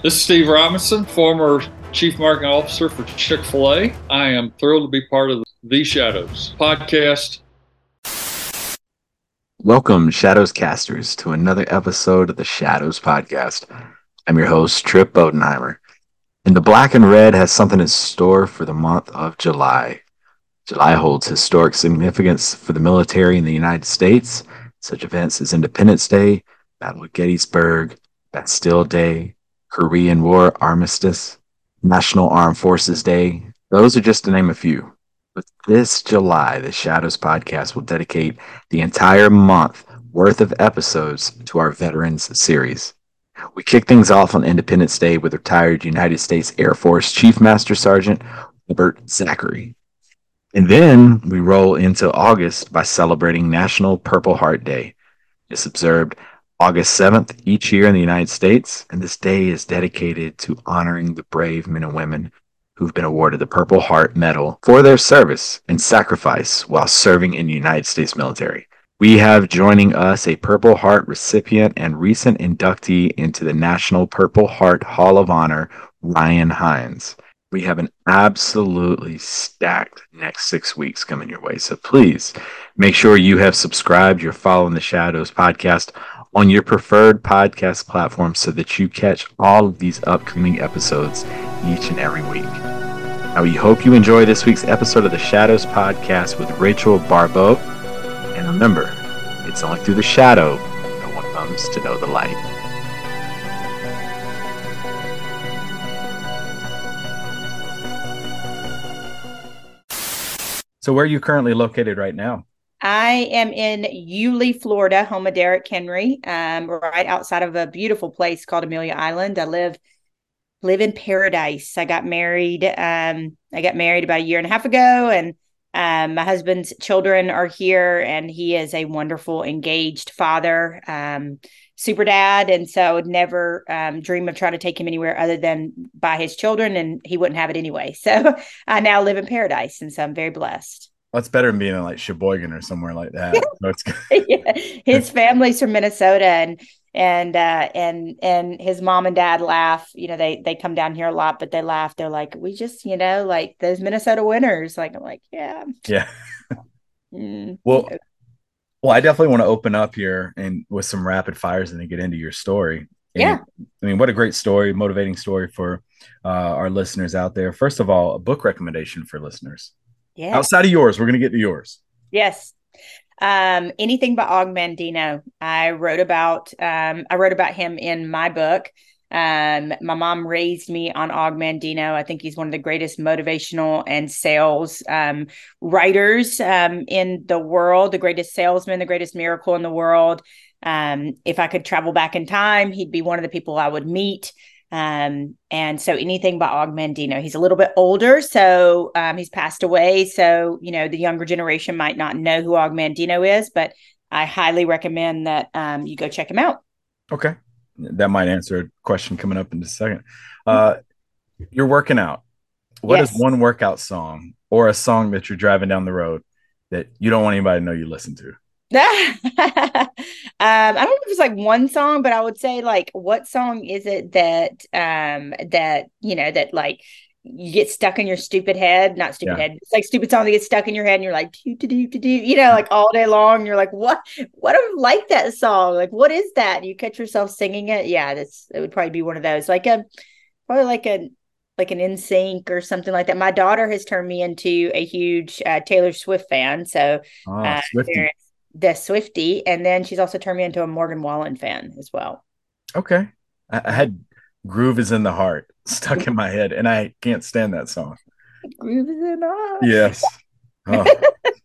This is Steve Robinson, former Chief Marketing Officer for Chick fil A. I am thrilled to be part of the Shadows podcast. Welcome, Shadows casters, to another episode of the Shadows podcast. I'm your host, Trip Bodenheimer. And the Black and Red has something in store for the month of July. July holds historic significance for the military in the United States. Such events as Independence Day, Battle of Gettysburg, Bastille Day, Korean War Armistice, National Armed Forces Day. Those are just to name a few. But this July, the Shadows podcast will dedicate the entire month worth of episodes to our Veterans series. We kick things off on Independence Day with retired United States Air Force Chief Master Sergeant Robert Zachary. And then we roll into August by celebrating National Purple Heart Day. It's observed August 7th each year in the United States, and this day is dedicated to honoring the brave men and women who've been awarded the Purple Heart Medal for their service and sacrifice while serving in the United States military. We have joining us a Purple Heart recipient and recent inductee into the National Purple Heart Hall of Honor, Ryan Hines. We have an absolutely stacked next six weeks coming your way. So please make sure you have subscribed. You're following the Shadows podcast on your preferred podcast platform so that you catch all of these upcoming episodes each and every week. Now, we hope you enjoy this week's episode of the Shadows Podcast with Rachel Baribeau. And remember, it's only through the shadow no one comes to know the light. So, where are you currently located right now? I am in Yulee, Florida, home of Derrick Henry, um, right outside of a beautiful place called Amelia Island. I live live in paradise. I got married. Um, I got married about a year and a half ago, and um, my husband's children are here, and he is a wonderful, engaged father, um, super dad. And so I would never um, dream of trying to take him anywhere other than by his children, and he wouldn't have it anyway. So I now live in paradise, and so I'm very blessed. That's better than being in like Sheboygan or somewhere like that. So yeah. His family's from Minnesota, and and uh, and and his mom and dad laugh. You know, they they come down here a lot, but they laugh. They're like, we just, you know, like those Minnesota winners. Like I'm like, yeah, yeah. mm. Well, well, I definitely want to open up here and with some rapid fires and then get into your story. And, yeah. I mean, what a great story, motivating story for uh, our listeners out there. First of all, a book recommendation for listeners. Yeah. Outside of yours, we're going to get to yours. Yes. Um, anything by Og Mandino. I wrote about um, I wrote about him in my book. Um, my mom raised me on Og Mandino. I think he's one of the greatest motivational and sales um, writers um, in the world, the greatest salesman, the greatest miracle in the world. Um, if I could travel back in time, he'd be one of the people I would meet. Um, and so anything by Og Mandino, he's a little bit older, so um, he's passed away. So, you know, the younger generation might not know who Og Mandino is, but I highly recommend that um, you go check him out. Okay. That might answer a question coming up in just a second. Uh, you're working out. What yes. is one workout song or a song that you're driving down the road that you don't want anybody to know you listen to? um, I don't know if it's like one song, but I would say like, what song is it that um that you know that like you get stuck in your stupid head, not stupid yeah. head. It's like stupid song that gets stuck in your head, and you're like do do do do do, you know, like all day long. You're like, what? What do I like that song? Like, what is that? And you catch yourself singing it. Yeah, that's it would probably be one of those. Like a probably like a like an NSYNC or something like that. My daughter has turned me into a huge uh, Taylor Swift fan, so oh, uh, the Swifty, and then she's also turned me into a Morgan Wallen fan as well. Okay, I, I had "Groove Is in the Heart" stuck in my head, and I can't stand that song. Groove is in the heart. Yes. Oh.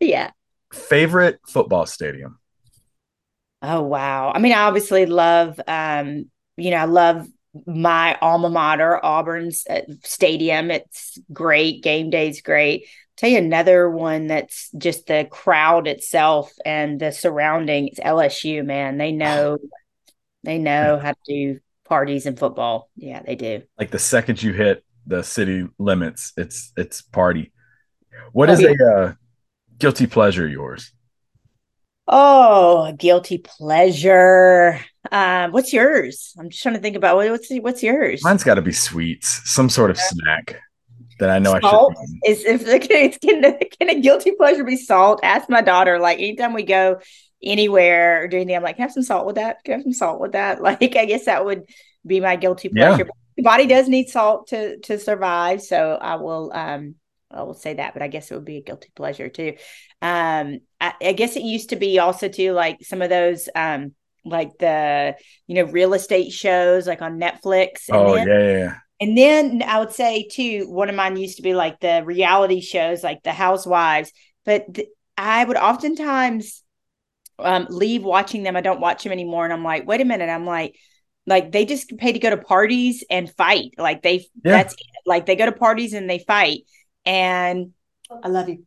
yeah. Favorite football stadium. Oh wow! I mean, I obviously love, um, you know, I love my alma mater, Auburn's uh, stadium. It's great. Game day's great tell you another one that's just the crowd itself and the surrounding it's lsu man they know they know how to do parties in football yeah they do like the second you hit the city limits it's it's party What oh, is yeah. a uh, guilty pleasure yours Oh, guilty pleasure. Um, what's yours? I'm just trying to think about what, what's what's yours. Mine's got to be sweets, some sort of snack that I know salt I should. Is if it's can, can a guilty pleasure be salt? Ask my daughter. Like anytime we go anywhere or do anything, I'm like, have some salt with that. Can I have some salt with that? Like I guess that would be my guilty pleasure. Yeah. The body does need salt to to survive, so I will um I will say that, but I guess it would be a guilty pleasure too. Um, I, I guess it used to be also too like some of those um like the you know real estate shows like on Netflix. And oh then, yeah, yeah. And then I would say too, one of mine used to be like the reality shows, like the Housewives. But th- I would oftentimes um, leave watching them. I don't watch them anymore, and I'm like, wait a minute. I'm like, like they just pay to go to parties and fight. Like they, yeah. that's it. like they go to parties and they fight and I love you.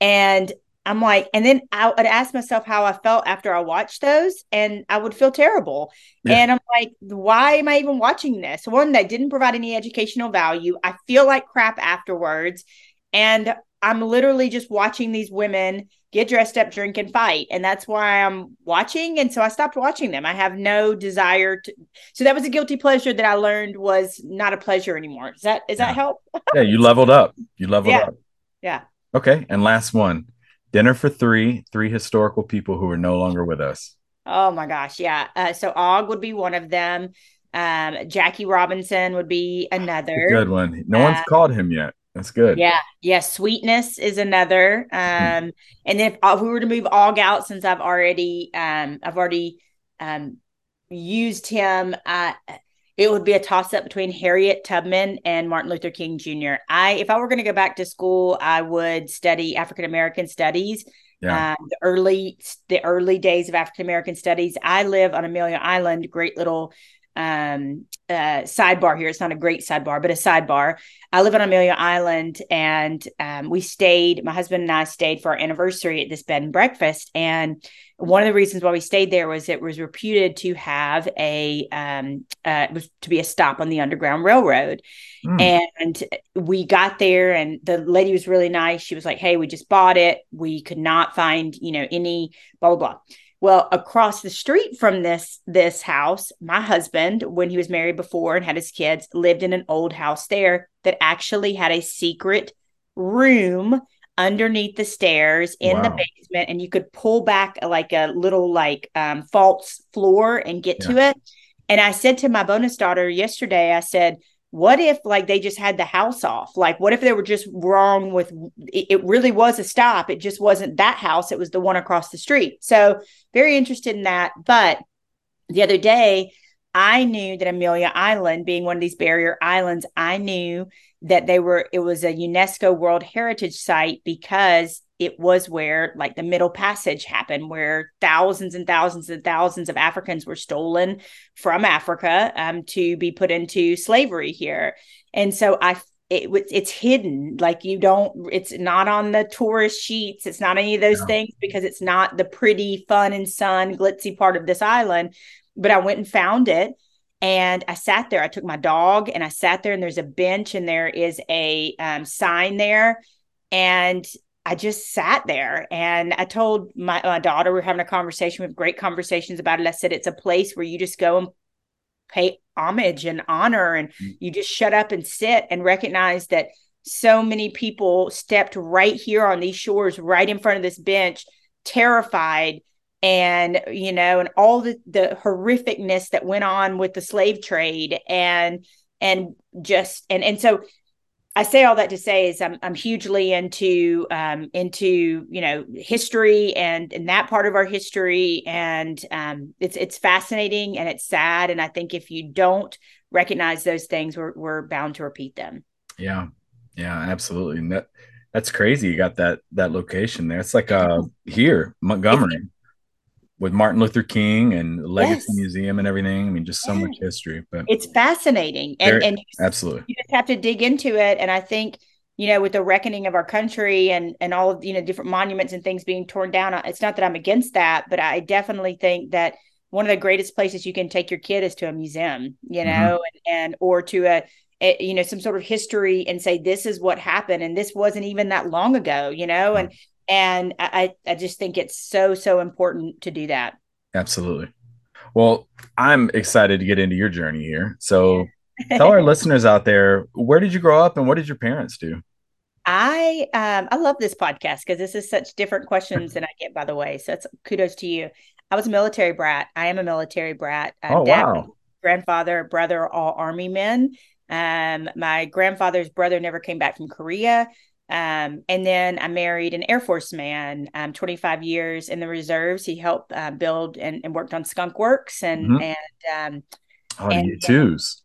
And I'm like, and then I would ask myself how I felt after I watched those, and I would feel terrible. Yeah. And I'm like, why am I even watching this? One that didn't provide any educational value. I feel like crap afterwards. And I'm literally just watching these women get dressed up, drink, and fight. And that's why I'm watching. And so I stopped watching them. I have no desire to. So that was a guilty pleasure that I learned was not a pleasure anymore. Does that, is yeah. that help? yeah. You leveled up. You leveled yeah. up. Yeah. Okay. And last one dinner for three, three historical people who are no longer with us. Oh my gosh. Yeah. Uh, so Og would be one of them. Um, Jackie Robinson would be another. Good one. No uh, one's called him yet. That's good. Yeah. Yeah. Sweetness is another. Um, and then if, if, we were to move Og out, since I've already, um, I've already, um, used him, uh, it would be a toss up between Harriet Tubman and Martin Luther King Jr. I, if I were going to go back to school, I would study African American studies. Yeah. Um, the early, the early days of African American studies. I live on Amelia Island, great little um, uh, sidebar here. It's not a great sidebar, but a sidebar. I live on Amelia Island, and um, we stayed. My husband and I stayed for our anniversary at this bed and breakfast. And one of the reasons why we stayed there was it was reputed to have a um, uh, was to be a stop on the Underground Railroad. Mm. And we got there, and the lady was really nice. She was like, "Hey, we just bought it. We could not find, you know, any blah blah blah." Well, across the street from this this house, my husband, when he was married before and had his kids, lived in an old house there that actually had a secret room underneath the stairs in wow. the basement and you could pull back like a little like um, false floor and get yeah. to it and i said to my bonus daughter yesterday i said what if like they just had the house off? Like what if they were just wrong with it, really was a stop. It just wasn't that house. It was the one across the street. So very interested in that. But the other day i knew that amelia island being one of these barrier islands i knew that they were it was a unesco world heritage site because it was where like the middle passage happened where thousands and thousands and thousands of africans were stolen from africa um, to be put into slavery here. And so i it, it's hidden. Like you don't it's not on the tourist sheets. It's not any of those things because it's not the pretty fun and sun glitzy part of this island. But i went and found it and I sat there. I took my dog and I sat there, and there's a bench, and there is a um, sign there. And I just sat there and I told my, my daughter, we are having a conversation with great conversations about it. I said, it's a place where you just go and pay homage and honor and mm-hmm. you just shut up and sit and recognize that so many people stepped right here on these shores, right in front of this bench, terrified and you know and all the the horrificness that went on with the slave trade and and just and and so I say all that to say is I'm I'm hugely into um, into you know history and that part of our history and um, it's it's fascinating and it's sad and I think if you don't recognize those things we're we're bound to repeat them. Yeah, yeah, absolutely. And that that's crazy. You got that that location there. It's like uh here Montgomery with Martin Luther King and the Legacy yes. Museum and everything. I mean, just so yeah. much history. But it's fascinating, and and absolutely, you just have to dig into it. And I think you know, with the reckoning of our country and and all of you know different monuments and things being torn down, it's not that I'm against that, but I definitely think that one of the greatest places you can take your kid is to a museum, you mm-hmm. know, mm-hmm. and, and or to a a, you know some sort of history and say this is what happened and this wasn't even that long ago you know and And I, I just think it's so, so important to do that. Absolutely. Well, I'm excited to get into your journey here. So tell our listeners out there, where did you grow up and what did your parents do? I um I love this podcast because this is such different questions than I get by the way. So it's kudos to you. I was a military brat. I am a military brat. Uh, oh dad, wow. Grandfather, brother, all army men. Um, my grandfather's brother never came back from Korea. Um, and then I married an Air Force man, um, 25 years in the reserves. He helped uh, build and, and, worked on Skunk Works and, mm-hmm. and, um, oh, and, U2s.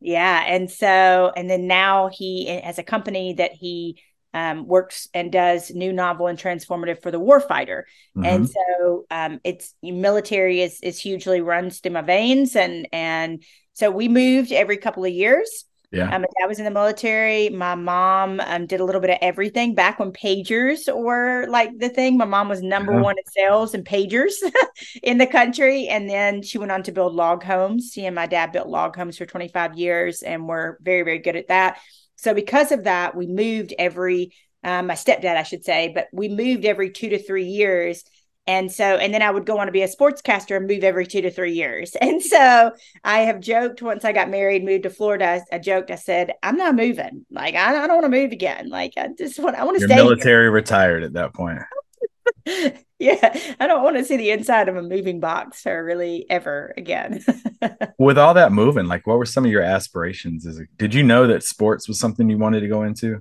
Yeah. And so, and then now he has a company that he um, works and does new novel and transformative for the warfighter. Mm-hmm. And so um, it's military is is hugely runs through my veins. And and so we moved every couple of years. Yeah. Um, my dad was in the military. My mom um, did a little bit of everything back when pagers were like the thing. My mom was number yeah. one in sales and pagers in the country. And then she went on to build log homes. She and my dad built log homes for 25 years and we're very, very good at that. So because of that, we moved every, um, my stepdad, I should say, but we moved every two to three years and so, and then I would go on to be a sportscaster and move every two to three years. And so I have joked once I got married, moved to Florida, I, I joked, I said, I'm not moving. Like, I, I don't want to move again. Like, I just want, I want to stay. Military here. retired at that point. yeah. I don't want to see the inside of a moving box or really ever again. With all that moving, like, what were some of your aspirations? Is it, did you know that sports was something you wanted to go into?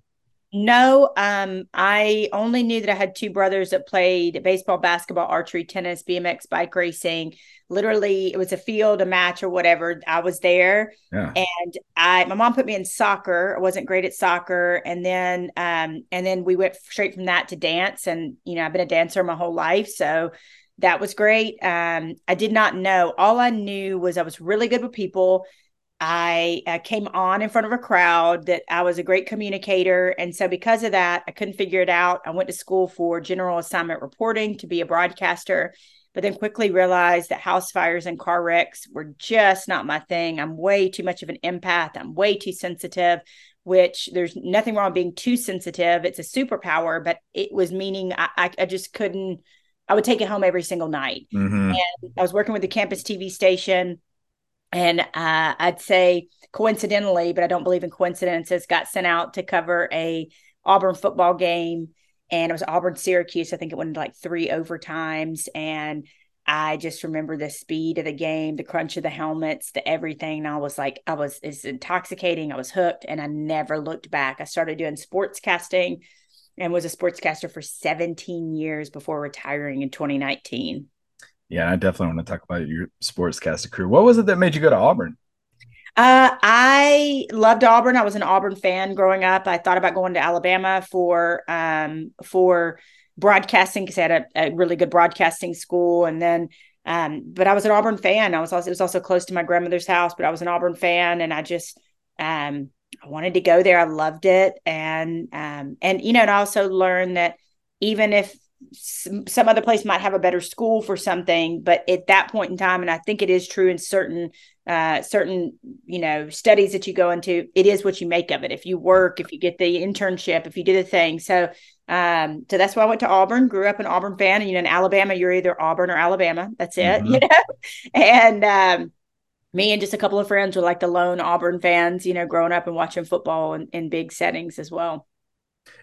No, um, I only knew that I had two brothers that played baseball, basketball, archery, tennis, BMX, bike racing. Literally, it was a field, a match, or whatever. I was there, yeah. and I my mom put me in soccer. I wasn't great at soccer, and then um, and then we went straight from that to dance. And you know, I've been a dancer my whole life, so that was great. Um, I did not know. All I knew was I was really good with people I uh, came on in front of a crowd, that I was a great communicator. And so, because of that, I couldn't figure it out. I went to school for general assignment reporting to be a broadcaster, but then quickly realized that house fires and car wrecks were just not my thing. I'm way too much of an empath, I'm way too sensitive. Which there's nothing wrong being too sensitive. It's a superpower, but it was meaning I, I, I just couldn't. I would take it home every single night. Mm-hmm. And I was working with the campus TV station and uh, I'd say coincidentally, but I don't believe in coincidences, got sent out to cover a Auburn football game, and it was Auburn Syracuse. I think it went into like three overtimes, and I just remember the speed of the game, the crunch of the helmets, the everything. And I was like, I was it's intoxicating. I was hooked, and I never looked back. I started doing sports casting and was a sportscaster for 17 years before retiring in 2019. Yeah, I definitely want to talk about your sportscaster career. What was it that made you go to Auburn? Uh, I loved Auburn. I was an Auburn fan growing up. I thought about going to Alabama for um for broadcasting because I had a, a, really good broadcasting school, and then um, but I was an Auburn fan. I was also it was also close to my grandmother's house, but I was an Auburn fan, and I just um I wanted to go there. I loved it, and um and you know, and I also learned that even if some other place might have a better school for something but at that point in time and i think it is true in certain uh, certain you know studies that you go into it is what you make of it. If you work if you get the internship if you do the thing. So um so that's why i went to auburn grew up an auburn fan and you know in alabama you're either auburn or alabama. That's it mm-hmm. you know? And um me and just a couple of friends were like the lone auburn fans you know growing up and watching football in, in big settings as well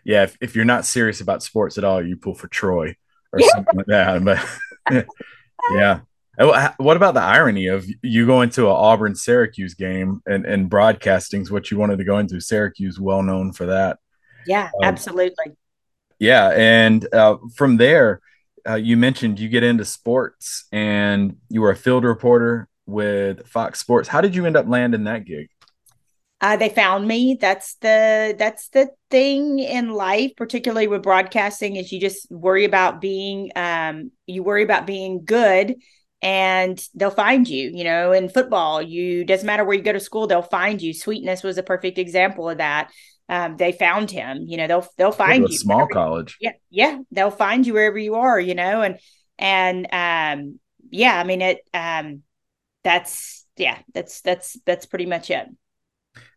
yeah, if, if you're not serious about sports at all, you pull for Troy or something like that. But yeah. What about the irony of you going to an Auburn Syracuse game and, and broadcasting is what you wanted to go into? Syracuse, well known for that. Yeah, um, absolutely. Yeah. And uh, from there, uh, you mentioned you get into sports and you were a field reporter with Fox Sports. How did you end up landing that gig? Uh, they found me. That's the that's the thing in life, particularly with broadcasting, is you just worry about being um, you worry about being good, and they'll find you. You know, in football, you doesn't matter where you go to school, they'll find you. Sweetness was a perfect example of that. Um, they found him. You know, they'll they'll find you. Small college. Yeah, yeah, they'll find you wherever you are. You know, and and um, yeah, I mean it. Um, that's yeah, that's that's that's pretty much it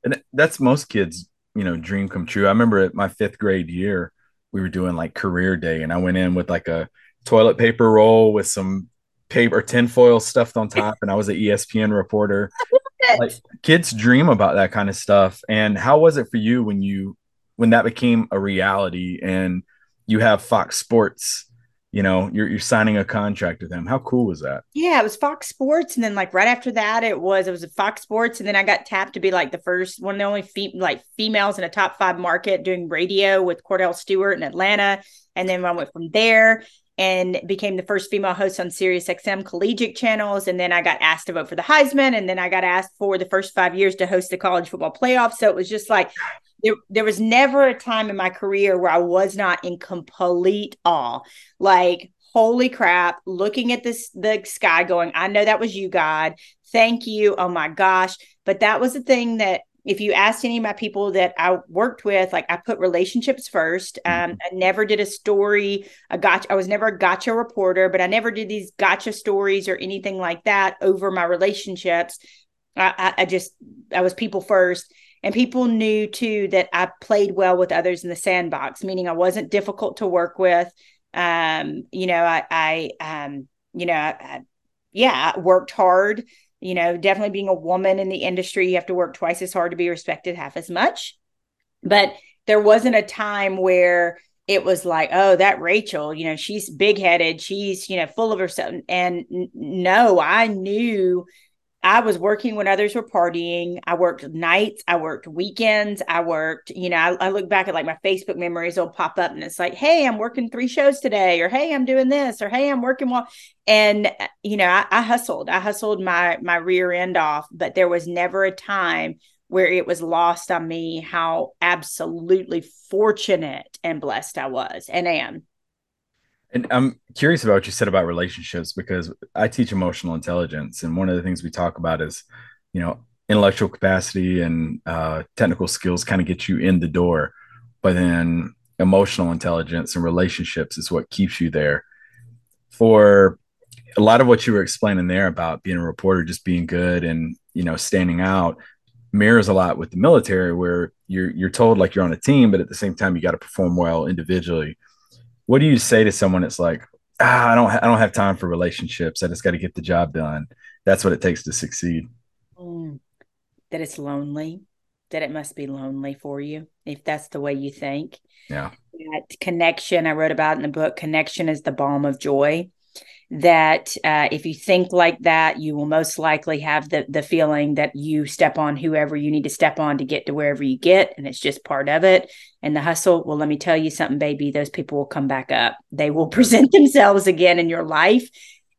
and that's most kids you know dream come true i remember at my fifth grade year we were doing like career day, and I went in with like a toilet paper roll with some paper tinfoil stuffed on top, and I was an ESPN reporter. like kids dream about that kind of stuff. And how was it for you when you when that became a reality and you have Fox Sports? You know, you're you're signing a contract with them. How cool was that? Yeah, it was Fox Sports, and then like right after that, it was it was Fox Sports, and then I got tapped to be like the first one, of the only fe- like females in a top five market doing radio with Kordell Stewart in Atlanta, and then I went from there and became the first female host on Sirius XM collegiate channels. And then I got asked to vote for the Heisman. And then I got asked for the first five years to host the college football playoff. So it was just like there, there was never a time in my career where I was not in complete awe. Like, holy crap, looking at this the sky going, I know that was you, God. Thank you. Oh my gosh. But that was the thing that if you asked any of my people that I worked with, like I put relationships first. Um, mm-hmm. I never did a story, a gotcha. I was never a gotcha reporter, but I never did these gotcha stories or anything like that over my relationships. I, I, I just, I was people first. And people knew too that I played well with others in the sandbox, meaning I wasn't difficult to work with. Um, you know, I, I, um, you know, I, yeah, I worked hard you know, definitely being a woman in the industry, you have to work twice as hard to be respected half as much. But there wasn't a time where it was like, oh, that Rachel, you know, she's big headed, she's, you know, full of herself. And no, I knew I was working when others were partying. I worked nights, I worked weekends, I worked, you know, I, I, look back at like my Facebook memories will pop up and it's like, hey, I'm working three shows today, or hey, I'm doing this, or hey, I'm working well. And uh, you know, I, I hustled, I hustled my my rear end off, but there was never a time where it was lost on me how absolutely fortunate and blessed I was and am. And I'm curious about what you said about relationships because I teach emotional intelligence, and one of the things we talk about is, you know, intellectual capacity and uh, technical skills kind of get you in the door, but then emotional intelligence and relationships is what keeps you there. For a lot of what you were explaining there about being a reporter, just being good and you know standing out, mirrors a lot with the military, where you're you're told like you're on a team, but at the same time you got to perform well individually what do you say to someone that's like ah, i don't ha- i don't have time for relationships. I just got to get the job done. That's what it takes to succeed. Mm, that it's lonely that it must be lonely for you if that's the way you think. Yeah. That connection i wrote about in the book connection is the balm of joy that uh, if you think like that, you will most likely have the the feeling that you step on whoever you need to step on to get to wherever you get, and it's just part of it. And the hustle, well, let me tell you something, baby. Those people will come back up. They will present themselves again in your life,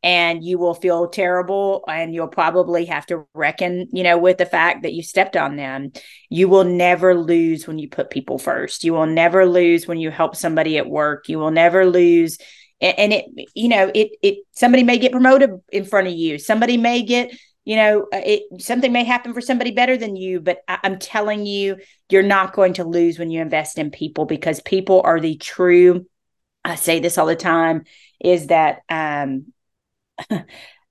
and you will feel terrible, and you'll probably have to reckon, you know, with the fact that you stepped on them. You will never lose when you put people first. You will never lose when you help somebody at work. You will never lose and it you know it it somebody may get promoted in front of you. Somebody may get you know uh, it something may happen for somebody better than you but I, i'm telling you you're not going to lose when you invest in people because people are the true i say this all the time is that um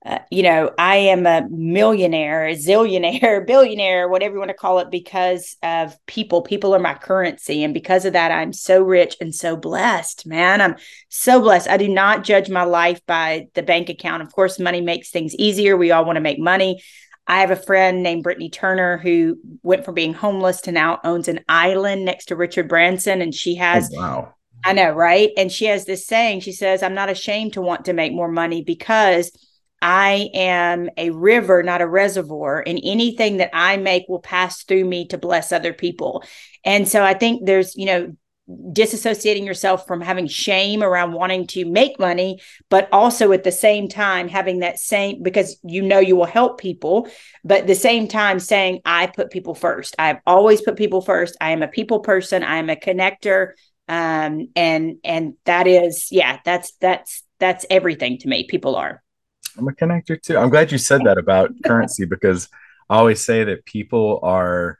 uh, you know, I am a millionaire, a zillionaire, billionaire, whatever you want to call it, because of people. People are my currency. And because of that, I'm so rich and so blessed, man. I'm so blessed. I do not judge my life by the bank account. Of course, money makes things easier. We all want to make money. I have a friend named Brittany Turner who went from being homeless to now owns an island next to Richard Branson. And she has, oh, wow. I know, right? And she has this saying, she says, I'm not ashamed to want to make more money because I am a river, not a reservoir, and anything that I make will pass through me to bless other people. And so I think there's, you know, disassociating yourself from having shame around wanting to make money, but also at the same time having that same because you know you will help people, but at the same time saying, I put people first. I've always put people first. I am a people person. I am a connector. Um, and and that is, yeah, that's that's that's everything to me. People are. I'm a connector too. I'm glad you said that about currency because I always say that people are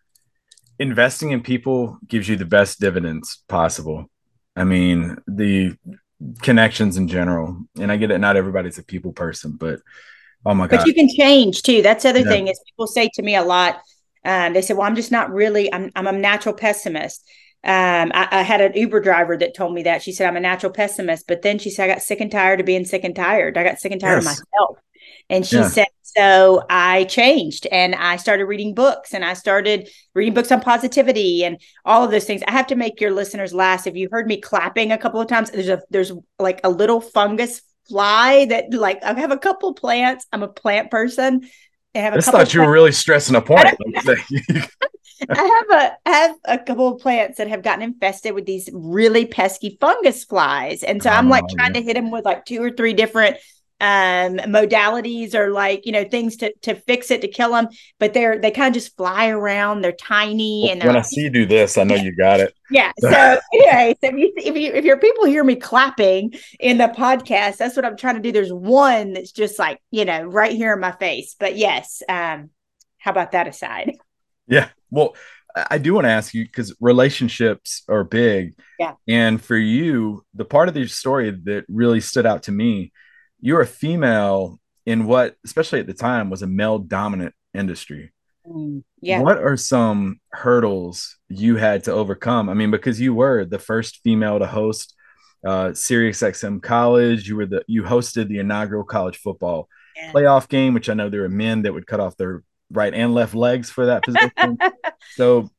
investing in people gives you the best dividends possible. I mean, the connections in general. And I get it, not everybody's a people person, but oh my god. But you can change too. That's the other yeah. thing is people say to me a lot, um, they say, Well, I'm just not really I'm I'm a natural pessimist. Um, I, I, had an Uber driver that told me that. She said, I'm a natural pessimist. But then she said, I got sick and tired of being sick and tired. I got sick and tired yes. of myself. And she yeah. said, so I changed and I started reading books and I started reading books on positivity and all of those things. I have to make your listeners laugh. If you heard me clapping a couple of times, there's a there's like a little fungus fly that like I have a couple plants. I'm a plant person. I have a I just thought you were really stressing a point. I have a I have a couple of plants that have gotten infested with these really pesky fungus flies, and so I'm like oh, trying yeah. to hit them with like two or three different um modalities or like you know things to to fix it to kill them but they're they kind of just fly around. They're tiny well, and when i see you do this i know you got it. Yeah. So anyway so if you if you if your people hear me clapping in the podcast that's what i'm trying to do. There's one that's just like you know right here in my face. But yes um how about that aside? Yeah well I do want to ask you because relationships are big. Yeah. And for you, the part of the story that really stood out to me you're a female in what, especially at the time, was a male dominant industry. Mm, yeah. What are some hurdles you had to overcome? I mean, because you were the first female to host uh, Sirius XM College, you were the you hosted the inaugural college football yeah. playoff game, which I know there were men that would cut off their right and left legs for that position. so,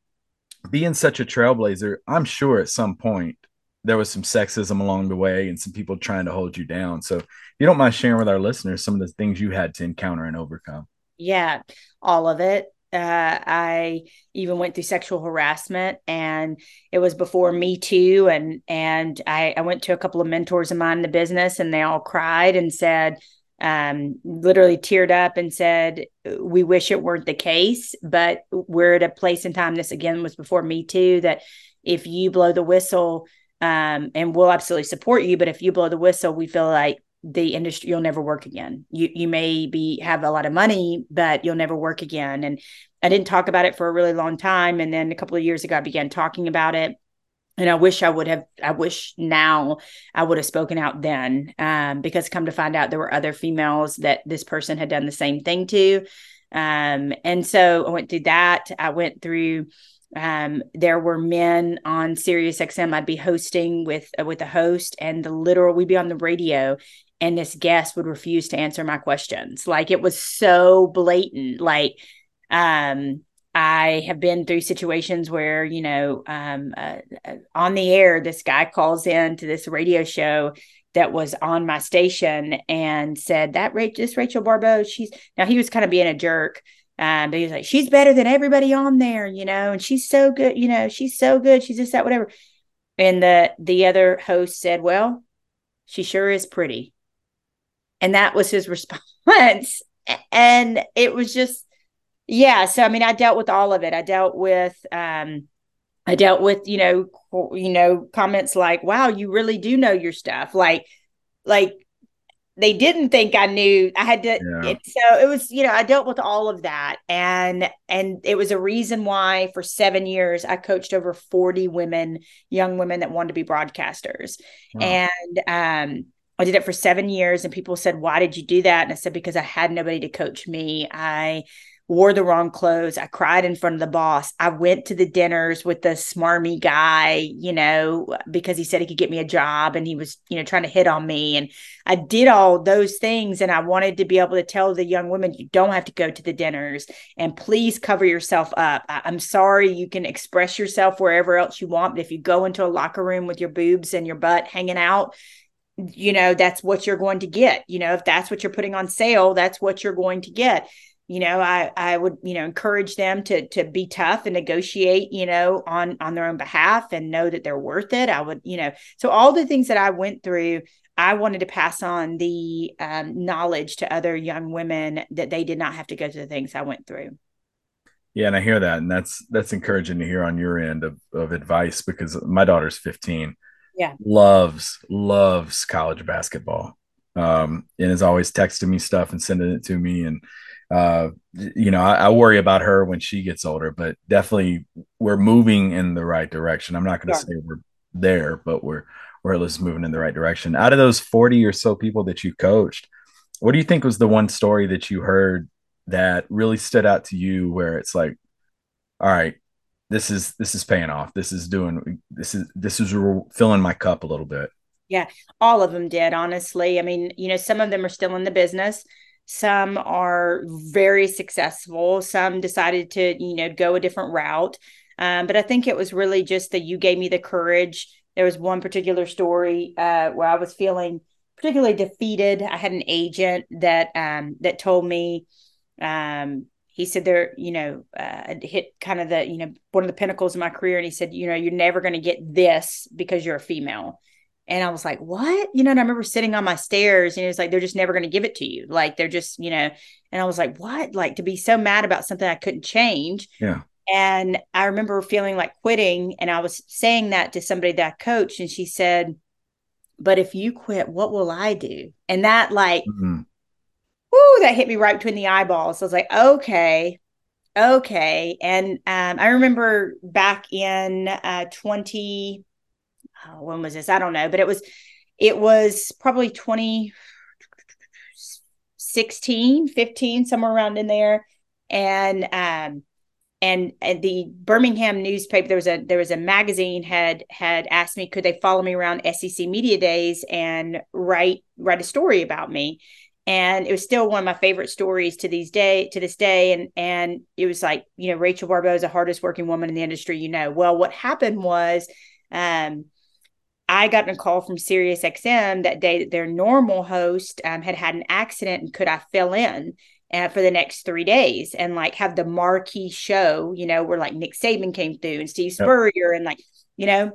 being such a trailblazer, I'm sure at some point there was some sexism along the way and some people trying to hold you down. So you don't mind sharing with our listeners some of the things you had to encounter and overcome. Yeah, all of it. Uh, I even went through sexual harassment, and it was before Me Too. And and I, I went to a couple of mentors of mine in the business, and they all cried and said, um, literally teared up and said, "We wish it weren't the case, but we're at a place in time. This again was before Me Too. That if you blow the whistle." Um, and we'll absolutely support you, but if you blow the whistle, we feel like the industry you'll never work again you you may be have a lot of money but you'll never work again and i didn't talk about it for a really long time and then a couple of years ago i began talking about it and i wish i would have i wish now i would have spoken out then um, because come to find out there were other females that this person had done the same thing to um, and so i went through that i went through um, there were men on Sirius XM. I'd be hosting with uh, with a host, and the literal we'd be on the radio, and this guest would refuse to answer my questions. Like it was so blatant. Like, um, I have been through situations where, you know, um, uh, uh, on the air, this guy calls in to this radio show that was on my station and said that this Rachel Baribeau, she's now he was kind of being a jerk. Um, but he was like, she's better than everybody on there, you know, and she's so good, you know, she's so good. She's just that, whatever. And the the other host said, Well, she sure is pretty. And that was his response. and it was just, yeah. So, I mean, I dealt with all of it. I dealt with, um, I dealt with, you know, you know, comments like, wow, you really do know your stuff. Like, like they didn't think I knew I had to yeah. it, so it was you know I dealt with all of that and and it was a reason why for 7 years I coached over 40 women young women that wanted to be broadcasters wow. and um I did it for seven years, and people said, Why did you do that? And I said, Because I had nobody to coach me. I wore the wrong clothes. I cried in front of the boss. I went to the dinners with the smarmy guy, you know, because he said he could get me a job and he was, you know, trying to hit on me. And I did all those things. And I wanted to be able to tell the young women, you don't have to go to the dinners and please cover yourself up. I- I'm sorry, you can express yourself wherever else you want. But if you go into a locker room with your boobs and your butt hanging out, you know that's what you're going to get you know if that's what you're putting on sale that's what you're going to get you know i i would you know encourage them to to be tough and negotiate you know on on their own behalf and know that they're worth it. I would you know so all the things that i went through i wanted to pass on the um, knowledge to other young women that they did not have to go through the things i went through. Yeah and i hear that and that's that's encouraging to hear on your end of, of advice because my daughter's 15 yeah. Loves loves college basketball. Um and is always texting me stuff and sending it to me and uh you know I, I, worry about her when she gets older but definitely we're moving in the right direction i'm not going to say we're there but we're we're at least moving in the right direction out of those 40 or so people that you coached what do you think was the one story that you heard that really stood out to you where it's like all right this is this is paying off. This is doing this is this is filling my cup a little bit. Yeah, all of them did, honestly. I mean, you know, some of them are still in the business. Some are very successful. Some decided to, you know, go a different route. Um, but I think it was really just that you gave me the courage. There was one particular story uh, where I was feeling particularly defeated. I had an agent that um, that told me um, he said there, you know, uh, hit kind of the, you know, one of the pinnacles of my career. And he said, you know, you're never going to get this because you're a female. And I was like, what? You know, and I remember sitting on my stairs and it was like, they're just never going to give it to you. Like they're just, you know, and I was like, what? Like to be so mad about something I couldn't change. Yeah. And I remember feeling like quitting. And I was saying that to somebody that I coached. And she said, but if you quit, what will I do? And that like, mm-hmm. whoo, that hit me right between the eyeballs. I was like, okay, okay. And um, I remember back in uh, 20, oh, when was this? I don't know, but it was it was probably 2016, 15, somewhere around in there. And um and, and the Birmingham newspaper there was a there was a magazine had had asked me could they follow me around SEC media days and write write a story about me and it was still one of my favorite stories to these day to this day and and it was like you know Rachel Baribeau is the hardest working woman in the industry you know well what happened was um I got a call from Sirius XM that day that their normal host um, had had an accident and could I fill in uh, for the next three days and like have the marquee show, you know, where like Nick Saban came through and Steve Spurrier yep. and like, you know,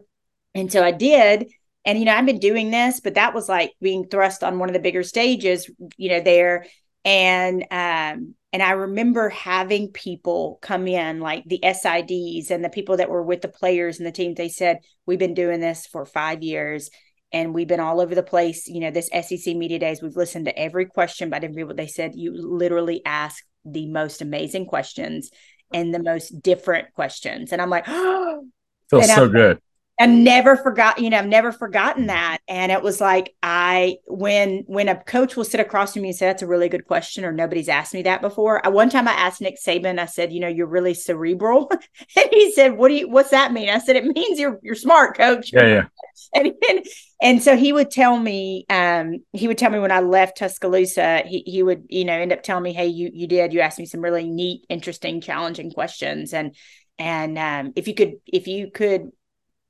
and so I did. And, you know, I've been doing this, but that was like being thrust on one of the bigger stages, you know, there. And, um, and I remember having people come in, like the SIDs and the people that were with the players and the teams. They said, We've been doing this for five years and we've been all over the place. You know, this SEC Media Days, we've listened to every question by different people. They said, You literally ask the most amazing questions and the most different questions. And I'm like, Oh, feels so I'm, good. I've never forgot, you know, I've never forgotten that. And it was like I when when a coach will sit across from me and say, That's a really good question, or nobody's asked me that before. I, one time I asked Nick Saban, I said, you know, you're really cerebral. and he said, What do you what's that mean? I said, It means you're you're smart, coach. Yeah, yeah. and, and and so he would tell me, um, he would tell me when I left Tuscaloosa, he he would, you know, end up telling me, Hey, you you did, you asked me some really neat, interesting, challenging questions. And and um, if you could if you could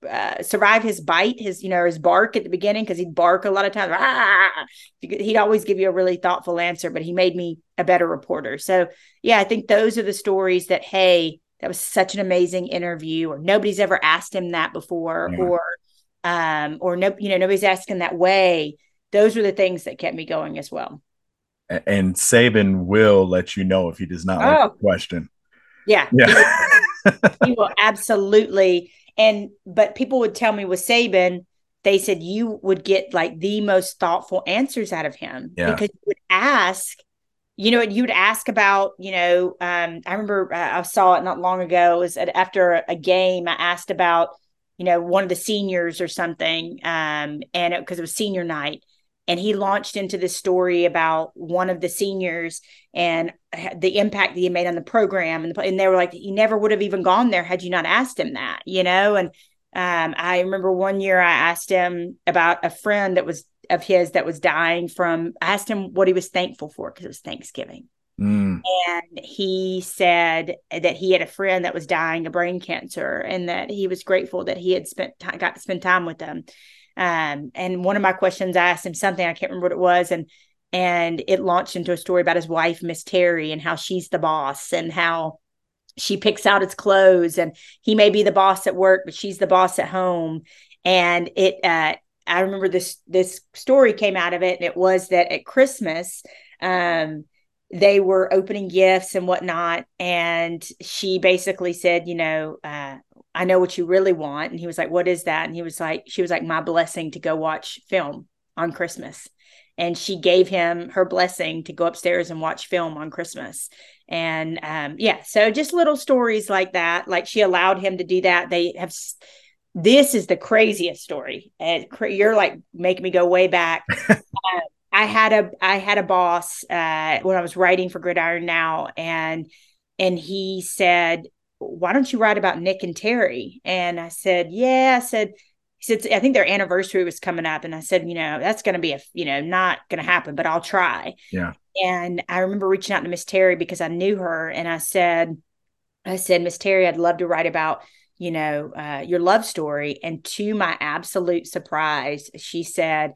uh, survive his bite, his you know his bark at the beginning because he'd bark a lot of times. Ah! He'd always give you a really thoughtful answer, but he made me a better reporter. So yeah, I think those are the stories that hey, that was such an amazing interview, or nobody's ever asked him that before, yeah. or um, or no, you know nobody's asking that way. Those were the things that kept me going as well. And Saban will let you know if he does not oh. like the question. Yeah, yeah. He will, he will absolutely and but people would tell me with Saban, they said you would get like the most thoughtful answers out of him yeah. because you would ask, you know, you would ask about, you know, um, I remember uh, I saw it not long ago. It was after a game, I asked about, you know, one of the seniors or something, um, and because it, it was senior night, and he launched into this story about one of the seniors and the impact that he made on the program. And, the, and they were like he never would have even gone there had you not asked him that you know? And um, i remember one year i asked him about a friend that was of his that was dying from i asked him what he was thankful for because it was thanksgiving. Mm. and he said that he had a friend that was dying of brain cancer and that he was grateful that he had spent time, got to spend time with them um, and one of my questions, I asked him something, I can't remember what it was. And, and it launched into a story about his wife, Miss Terry, and how she's the boss and how she picks out his clothes and he may be the boss at work, but she's the boss at home. And it, uh, I remember this, this story came out of it. And it was that at Christmas, um, they were opening gifts and whatnot. And she basically said, you know, uh, I know what you really want. And he was like, What is that? And he was like, She was like, My blessing to go watch film on Christmas. And she gave him her blessing to go upstairs and watch film on Christmas. And um, yeah, so just little stories like that. Like she allowed him to do that. They have, this is the craziest story. And you're like making me go way back. uh, I had a I had a boss uh, when I was writing for Gridiron Now, and and he said why don't you write about Nick and Terry? And I said, yeah. I said, he said, I think their anniversary was coming up. And I said, you know, that's going to be a, you know, not going to happen, but I'll try. Yeah. And I remember reaching out to Miss Terry because I knew her. And I said, I said, Miss Terry, I'd love to write about, you know, uh, your love story. And to my absolute surprise, she said,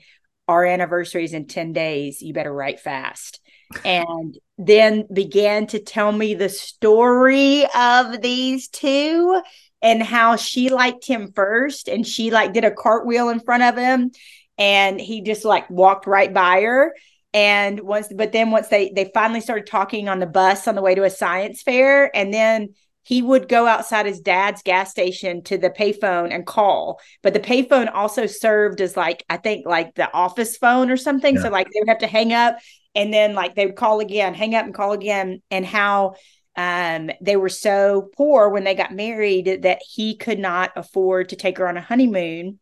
our anniversary is in 10 days. You better write fast. And then began to tell me the story of these two and how she liked him first and she like did a cartwheel in front of him and he just like walked right by her. And once but then once they they finally started talking on the bus on the way to a science fair and then he would go outside his dad's gas station to the payphone and call. But the payphone also served as like i think like the office phone or something. Yeah. so like they would have to hang up and then like they would call again hang up and call again and how um, they were so poor when they got married that he could not afford to take her on a honeymoon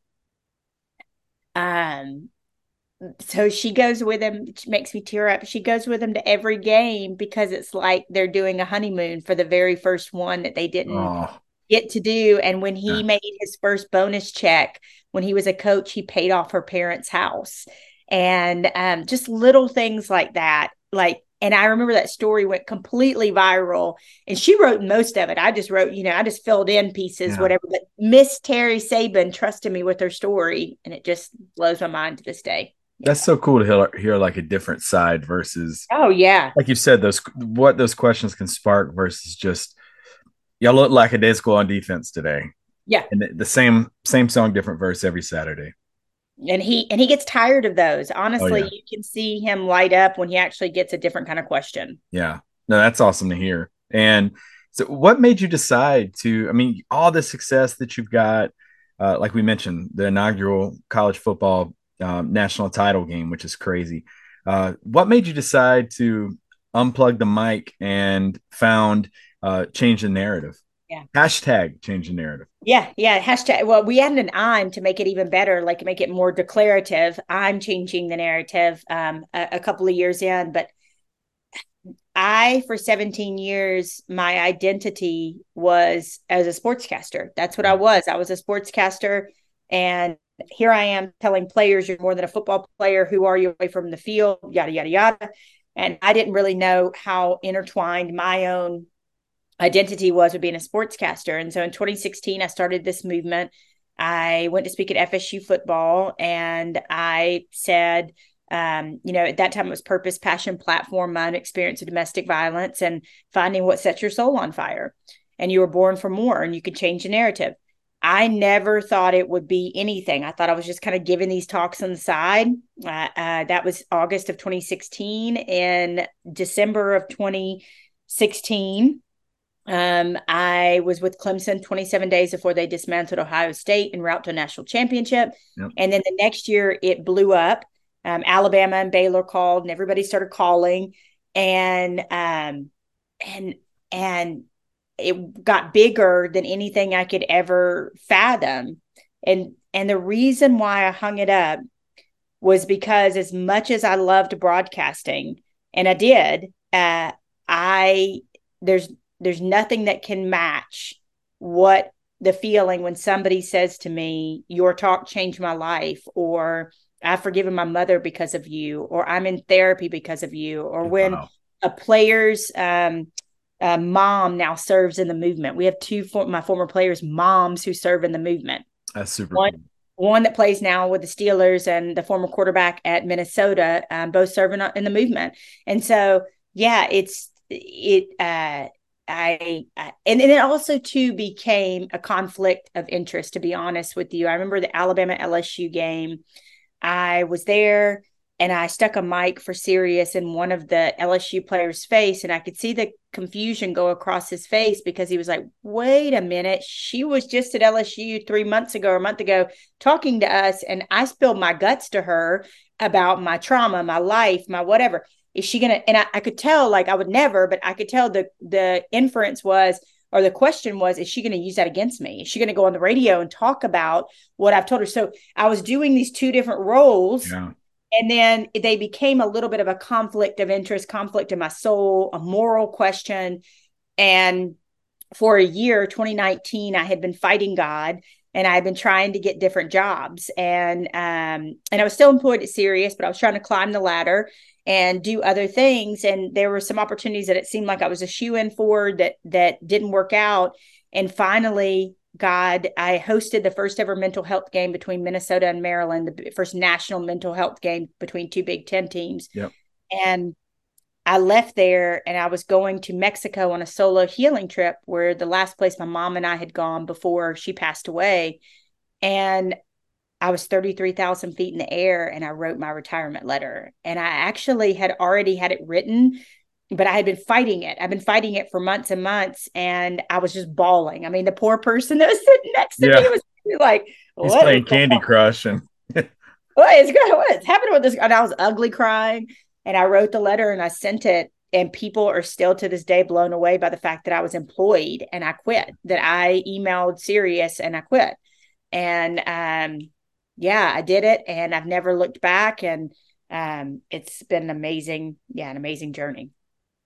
um so she goes with him makes me tear up she goes with him to every game because it's like they're doing a honeymoon for the very first one that they didn't oh. get to do and when he yeah. made his first bonus check when he was a coach he paid off her parents house and um, just little things like that like and I remember that story went completely viral and she wrote most of it. I just wrote, you know, I just filled in pieces, yeah. whatever. But Miss Terry Saban trusted me with her story and it just blows my mind to this day. That's so cool to hear, hear like a different side versus oh yeah, like you said those what those questions can spark versus just y'all look like a school on defense today. Yeah, and the, the same same song, different verse every Saturday. And he and he gets tired of those. Honestly, oh, yeah. you can see him light up when he actually gets a different kind of question. Yeah, no, that's awesome to hear. And so, what made you decide to? I mean, all the success that you've got, uh, like we mentioned, the inaugural college football um, national title game, which is crazy. Uh, what made you decide to unplug the mic and found uh, change the narrative? Yeah. Hashtag change the narrative. Yeah. Yeah. Hashtag. Well, we added an I'm to make it even better, like make it more declarative. I'm changing the narrative um, a, a couple of years in, but I, for 17 years, my identity was as a sportscaster. That's what I was. I was a sportscaster. And here I am telling players you're more than a football player. Who are you away from the field? Yada, yada, yada. And I didn't really know how intertwined my own identity was with being a sportscaster. And so in 2016, I started this movement. I went to speak at FSU football and I said, um, you know, at that time it was purpose, passion, platform, my own experience of domestic violence and finding what sets your soul on fire. And you were born for more and you could change the narrative. I never thought it would be anything. I thought I was just kind of giving these talks on the side. Uh, uh, that was August of 2016. In December of 2016, um, I was with Clemson 27 days before they dismantled Ohio State en route to a national championship. Yep. And then the next year, it blew up. Um, Alabama and Baylor called, and everybody started calling, and um, and and it got bigger than anything I could ever fathom. And and the reason why I hung it up was because as much as I loved broadcasting, and I did, uh, I there's there's nothing that can match what the feeling when somebody says to me, "Your talk changed my life," or "I've forgiven my mother because of you," or "I'm in therapy because of you," or when a player's um, uh, mom now serves in the movement. We have two for my former players' moms who serve in the movement. That's super. One, cool. one that plays now with the Steelers and the former quarterback at Minnesota, um, both serving in the movement. And so, yeah, it's it. Uh, I, I and, then it also too became a conflict of interest. To be honest with you, I remember the Alabama LSU game. I was there and I stuck a mic for Sirius in one of the LSU players' face, and I could see the confusion go across his face because he was like, "Wait a minute, she was just at LSU three months ago or a month ago talking to us, and I spilled my guts to her about my trauma, my life, my whatever. Is she gonna?" And I, I could tell, like, I would never, but I could tell the the inference was or the question was is she going to use that against me? Is she going to go on the radio and talk about what i've told her? So i was doing these two different roles yeah. and then they became a little bit of a conflict of interest conflict in my soul a moral question. And for a year, 2019, I had been fighting God and I've been trying to get different jobs. And um, and I was still employed at Sirius, but I was trying to climb the ladder and do other things. And there were some opportunities that it seemed like I was a shoe in for that that didn't work out. And finally, God, I hosted the first ever mental health game between Minnesota and Maryland, the first national mental health game between two Big Ten teams. Yep. And I left there and I was going to Mexico on a solo healing trip where the last place my mom and I had gone before she passed away. And I was 33,000 feet in the air and I wrote my retirement letter. And I actually had already had it written, but I had been fighting it. I've been fighting it for months and months and I was just bawling. I mean, the poor person that was sitting next to Yeah. me was like, He's what playing Candy Crush and what is going what's happening with this and i was ugly crying and i wrote the letter and i sent it and people are still to this day blown away by the fact that i was employed and i quit that i emailed Sirius and i quit and um yeah i did it and i've never looked back and um it's been an amazing yeah an amazing journey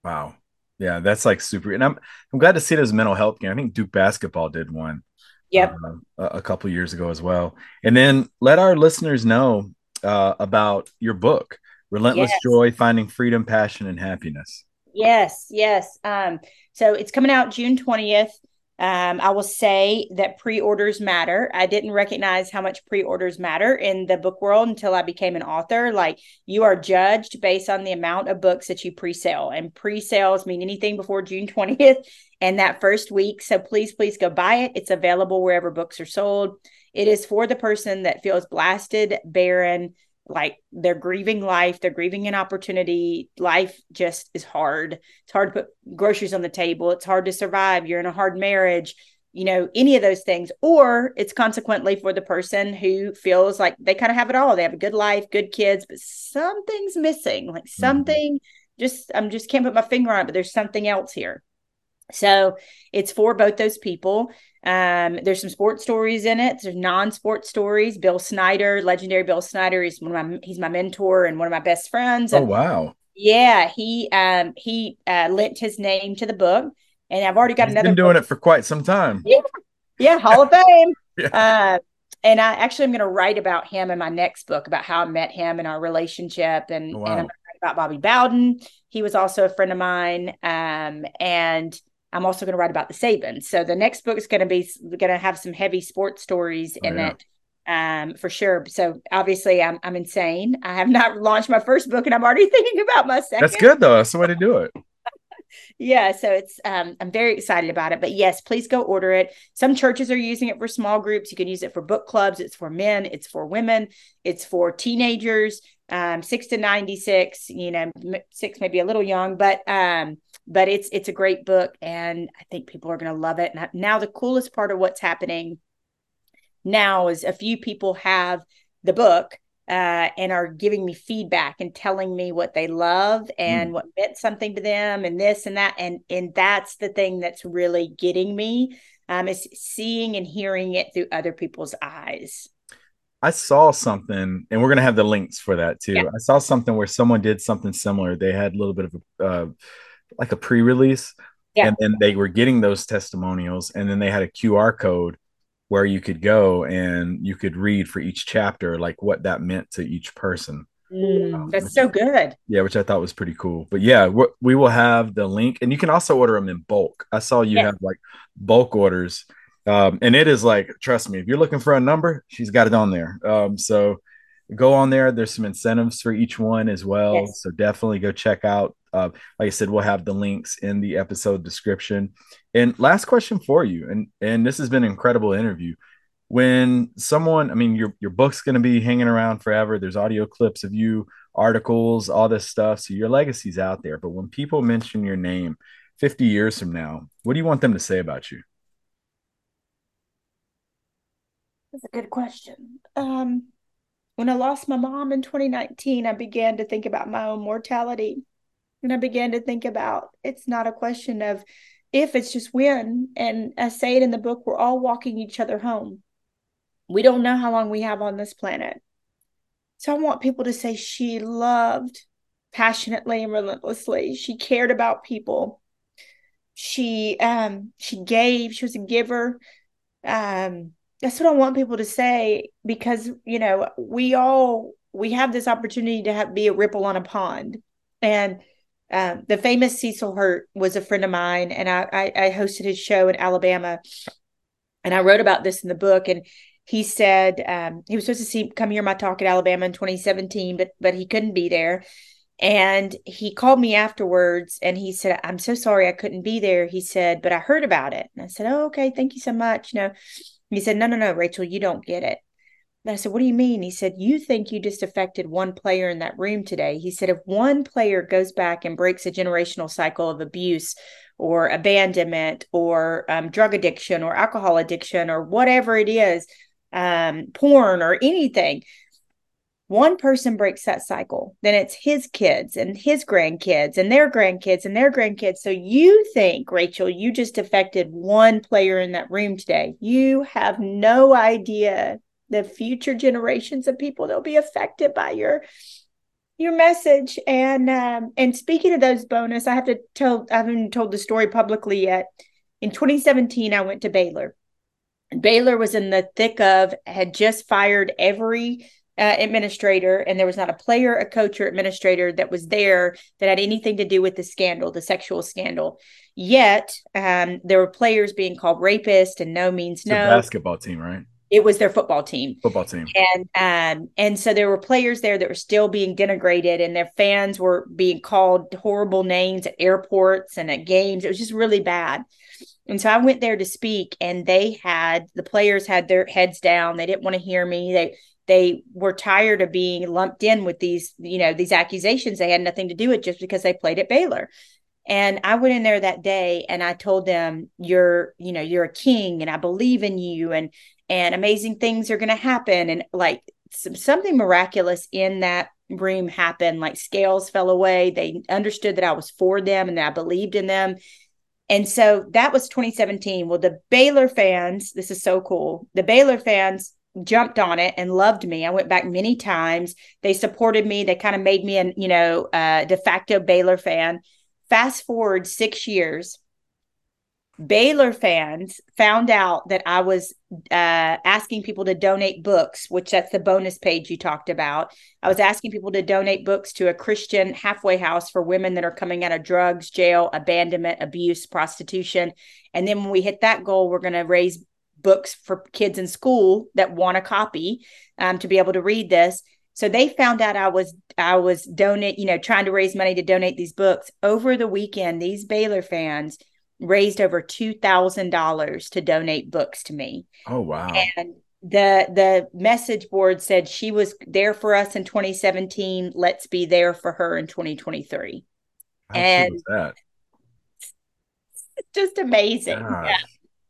wow. Yeah, that's like super. And I'm I'm glad to see it as mental health game. I think Duke basketball did one. yep uh, a, a couple years ago as well. And then let our listeners know uh, about your book, Relentless Yes. Joy: Finding Freedom, Passion, and Happiness. Yes, yes. Um, so it's coming out June 20th. Um, I will say that pre-orders matter. I didn't recognize how much pre-orders matter in the book world until I became an author. Like you are judged based on the amount of books that you pre-sale, and pre-sales mean anything before June 20th and that first week. So please, please go buy it. It's available wherever books are sold. It is for the person that feels blasted, barren, like they're grieving life, they're grieving an opportunity. Life just is hard. It's hard to put groceries on the table. It's hard to survive. You're in a hard marriage, you know, any of those things. Or it's consequently for the person who feels like they kind of have it all. They have a good life, good kids, but something's missing. Like mm-hmm. something just, I'm just can't put my finger on it, but there's something else here. So it's for both those people. Um, there's some sports stories in it. There's non-sports stories. Bill Snyder, legendary Bill Snyder, is one of my he's my mentor and one of my best friends. Oh And wow! yeah, he um he uh lent his name to the book. And I've already got He's another been doing book. it for quite some time. Yeah, yeah, Hall of Fame. Yeah. Uh, and I actually am going to write about him in my next book about how I met him and our relationship, and, Oh, and. I'm going to write about Bobby Bowden. He was also a friend of mine, um, and I'm also going to write about the Sabans. So the next book is going to be going to have some heavy sports stories Oh, in yeah. it, um, for sure. So obviously, I'm I'm insane. I have not launched my first book, and I'm already thinking about my second That's good though. That's the way to do it. yeah so it's um i'm very excited about it but yes please go order it some churches are using it for small groups you can use it for book clubs it's for men it's for women it's for teenagers um 6 to 96 you know 6 maybe a little young but um but it's it's a great book and i think people are going to love it and now the coolest part of what's happening now is a few people have the book uh, and are giving me feedback and telling me what they love and what meant something to them and this and that and and that's the thing that's really getting me um, is seeing and hearing it through other people's eyes. I saw something, and we're gonna have the links for that too. Yeah. I saw something where someone did something similar. They had a little bit of a uh, like a pre-release, Yeah. and then they were getting those testimonials, and then they had a QR code where you could go and you could read for each chapter like what that meant to each person. Mm, that's so good. Yeah, which I thought was pretty cool. But yeah, we we will have the link, and you can also order them in bulk. I saw you Yeah. have like bulk orders, um, and it is like, trust me, if you're looking for a number, she's got it on there. Um, so go on there. There's some incentives for each one as well. Yes. So definitely go check out. Uh, like I said, we'll have the links in the episode description. And last question for you, and and this has been an incredible interview. When someone, I mean, your your book's going to be hanging around forever. There's audio clips of you, articles, all this stuff. So your legacy's out there. But when people mention your name 50 years from now, what do you want them to say about you? That's a good question. Um, when I lost my mom in 2019, I began to think about my own mortality. And I began to think about it's not a question of if, it's just when. And I say it in the book, we're all walking each other home. We don't know how long we have on this planet. So I want people to say she loved passionately and relentlessly. She cared about people. she um she gave she was a giver um that's what i want people to say because you know we all we have this opportunity to have be a ripple on a pond and um, the famous Cecil Hurt was a friend of mine, and I, I, I hosted his show in Alabama, and I wrote about this in the book. And he said um, he was supposed to see come hear my talk at Alabama in 2017, but but he couldn't be there. And he called me afterwards and he said, I'm so sorry I couldn't be there. He said, but I heard about it. And I said, Oh, okay, thank you so much. You know, he said, No, no, no, Rachel, you don't get it. And I said, What do you mean? He said, You think you just affected one player in that room today. He said, If one player goes back and breaks a generational cycle of abuse or abandonment or um, drug addiction or alcohol addiction or whatever it is, um, porn or anything, one person breaks that cycle, then it's his kids and his grandkids and their grandkids and their grandkids. So you think, Rachel, you just affected one player in that room today. You have no idea the future generations of people that'll be affected by your your message. And um, and speaking of those bonus, I have to tell I haven't told the story publicly yet. In 2017, I went to Baylor. Baylor was in the thick of had just fired every uh, administrator, and there was not a player, a coach, or administrator that was there that had anything to do with the scandal, the sexual scandal. Yet, um, there were players being called rapist, and no means It's no. basketball team, right? It was their football team, Football team. and um, and so there were players there that were still being denigrated, and their fans were being called horrible names at airports and at games. It was just really bad. And so I went there to speak, and they had the players had their heads down. They didn't want to hear me. They they were tired of being lumped in with these, you know, these accusations they had nothing to do with just because they played at Baylor. And I went in there that day and I told them, You're, you know, you're a king and I believe in you and and amazing things are gonna happen. And like some, something miraculous in that room happened. Like scales fell away. They understood that I was for them and that I believed in them. And so that was 2017. Well, the Baylor fans, this is so cool. The Baylor fans jumped on it and loved me. I went back many times. They supported me. They kind of made me an, you know, uh, de facto Baylor fan. Fast forward six years, Baylor fans found out that I was uh, asking people to donate books, which that's the bonus page you talked about. I was asking people to donate books to a Christian halfway house for women that are coming out of drugs, jail, abandonment, abuse, prostitution. And then when we hit that goal, we're going to raise books for kids in school that want a copy um, to be able to read this. So they found out I was I was donate, you know, trying to raise money to donate these books. Over the weekend, these Baylor fans raised over two thousand dollars to donate books to me. Oh wow. And the the message board said she was there for us in 2017. Let's be there for her in 2023. How and- that? Just amazing. Gosh. Yeah.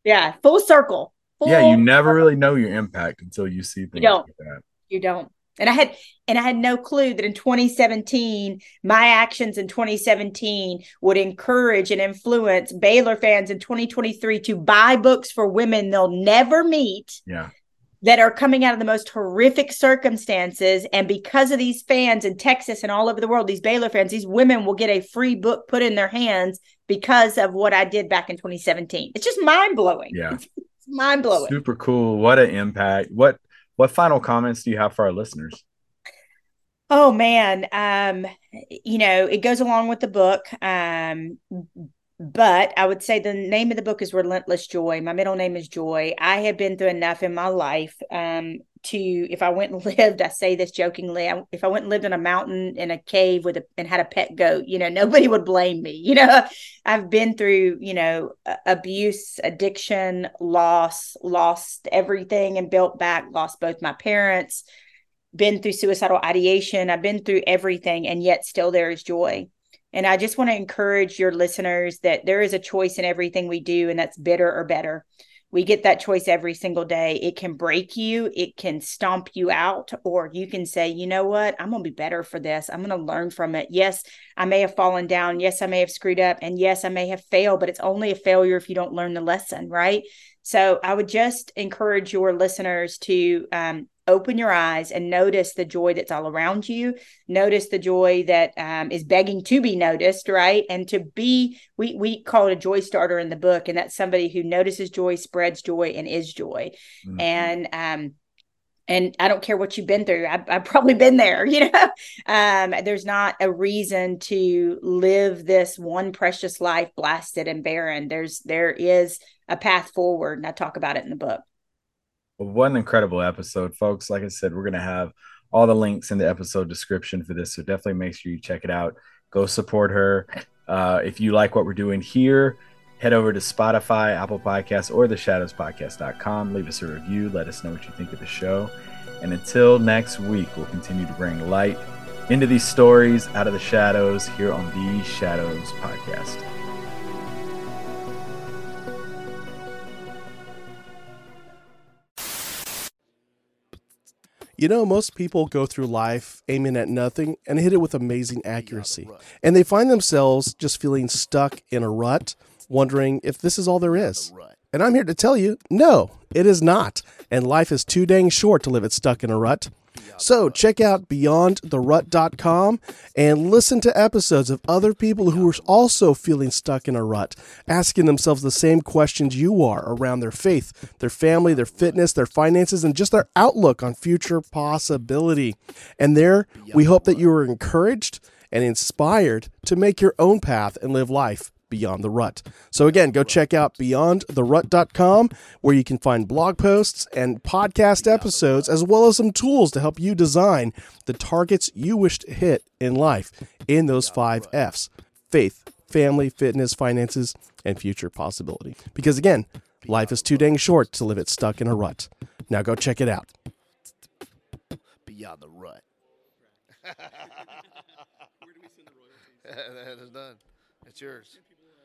Yeah. Full circle. Yeah, you never really know your impact until you see things don't. like that. you don't and i had and i had no clue that in 2017 my actions in 2017 would encourage and influence baylor fans in 2023 to buy books for women they'll never meet Yeah. that are coming out of the most horrific circumstances and because of these fans in texas and all over the world these baylor fans these women will get a free book put in their hands because of what i did back in 2017 it's just mind-blowing Yeah. it's mind-blowing Super cool. What an impact. What what final comments do you have for our listeners? Oh man, um, you know, it goes along with the book. Um, but I would say the name of the book is Relentless Joy. My middle name is Joy. I have been through enough in my life um, to, if I went and lived, I say this jokingly, I, if I went and lived in a mountain in a cave with a and had a pet goat, you know, nobody would blame me. You know, I've been through, you know, abuse, addiction, loss, lost everything and built back, lost both my parents been through suicidal ideation. I've been through everything, and yet still there is joy. And I just want to encourage your listeners that there is a choice in everything we do, and that's bitter or better. We get that choice every single day. It can break you, it can stomp you out, or you can say, you know what, I'm going to be better for this. I'm going to learn from it. Yes, I may have fallen down. Yes, I may have screwed up. And yes, I may have failed, but it's only a failure if you don't learn the lesson, right? So I would just encourage your listeners to um, open your eyes and notice the joy that's all around you. Notice the joy that um, is begging to be noticed, right? And to be, we we call it a joy starter in the book, and that's somebody who notices joy, spreads joy, and is joy. Mm-hmm. And um, and I don't care what you've been through. I've, I've probably been there, you know. Um, there's not a reason to live this one precious life blasted and barren. There's there is a path forward, and I talk about it in the book. What an incredible episode, folks! Like I said, we're gonna have all the links in the episode description for this, so definitely make sure you check it out. Go support her. Uh, if you like what we're doing here, head over to Spotify, Apple Podcasts, or the theshadowspodcast.com. Leave us a review. Let us know what you think of the show. And until next week, we'll continue to bring light into these stories out of the shadows here on the Shadows Podcast. You know, most people go through life aiming at nothing and hit it with amazing accuracy. And they find themselves just feeling stuck in a rut wondering if this is all there is. And I'm here to tell you, no, it is not. And life is too dang short to live it stuck in a rut. So check out beyondtherut.com and listen to episodes of other people who are also feeling stuck in a rut, asking themselves the same questions you are around their faith, their family, their fitness, their finances, and just their outlook on future possibility. And there, we hope that you are encouraged and inspired to make your own path and live life Beyond the Rut. So, again, go check out beyondtherut.com where you can find blog posts and podcast episodes, as well as some tools to help you design the targets you wish to hit in life in those five F's faith, family, fitness, finances, and future possibility. Because, again, life is too dang short to live it stuck in a rut. Now, go check it out. Beyond the Rut. Where do we send the royalties? that is done. It's yours.